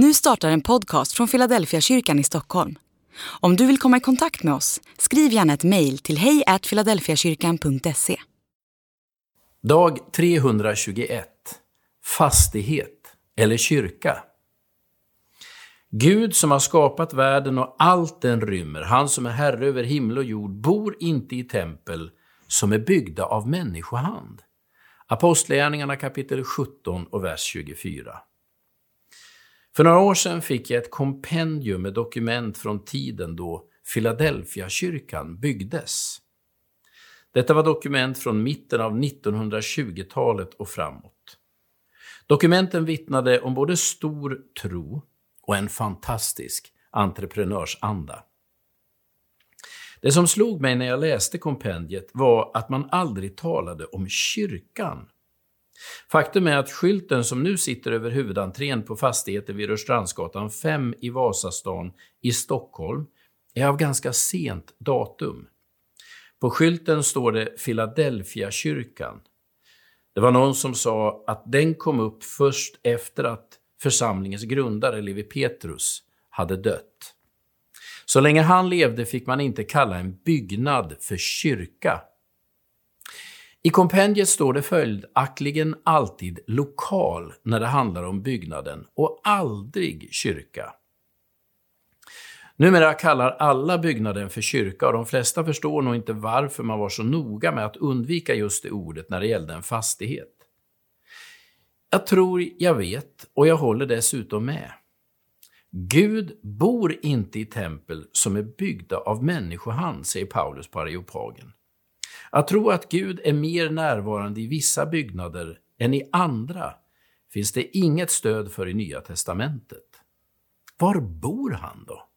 Nu startar en podcast från Philadelphia kyrkan i Stockholm. Om du vill komma i kontakt med oss, skriv gärna ett mejl till hejfiladelfiakyrkan.se. Dag 321 Fastighet eller kyrka. Gud som har skapat världen och allt den rymmer, han som är herre över himmel och jord, bor inte i tempel som är byggda av människohand. Apostlagärningarna kapitel 17 och vers 24. För några år sedan fick jag ett kompendium med dokument från tiden då Philadelphia-kyrkan byggdes. Detta var dokument från mitten av 1920-talet och framåt. Dokumenten vittnade om både stor tro och en fantastisk entreprenörsanda. Det som slog mig när jag läste kompendiet var att man aldrig talade om kyrkan Faktum är att skylten som nu sitter över huvudentrén på fastigheten vid Rörstrandsgatan 5 i Vasastan i Stockholm är av ganska sent datum. På skylten står det Philadelphia kyrkan. Det var någon som sa att den kom upp först efter att församlingens grundare Levi Petrus hade dött. Så länge han levde fick man inte kalla en byggnad för kyrka. I kompendiet står det följaktligen alltid lokal när det handlar om byggnaden och aldrig kyrka. Numera kallar alla byggnaden för kyrka och de flesta förstår nog inte varför man var så noga med att undvika just det ordet när det gällde en fastighet. Jag tror jag vet och jag håller dessutom med. Gud bor inte i tempel som är byggda av människohand, säger Paulus på Areopagen. Att tro att Gud är mer närvarande i vissa byggnader än i andra finns det inget stöd för i Nya testamentet. Var bor han då?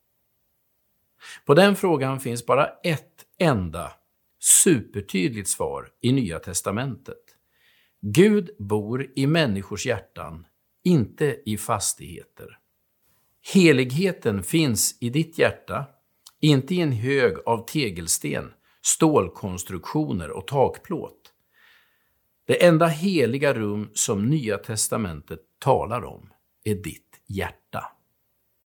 På den frågan finns bara ett enda supertydligt svar i Nya testamentet. Gud bor i människors hjärtan, inte i fastigheter. Heligheten finns i ditt hjärta, inte i en hög av tegelsten stålkonstruktioner och takplåt. Det enda heliga rum som Nya testamentet talar om är ditt hjärta.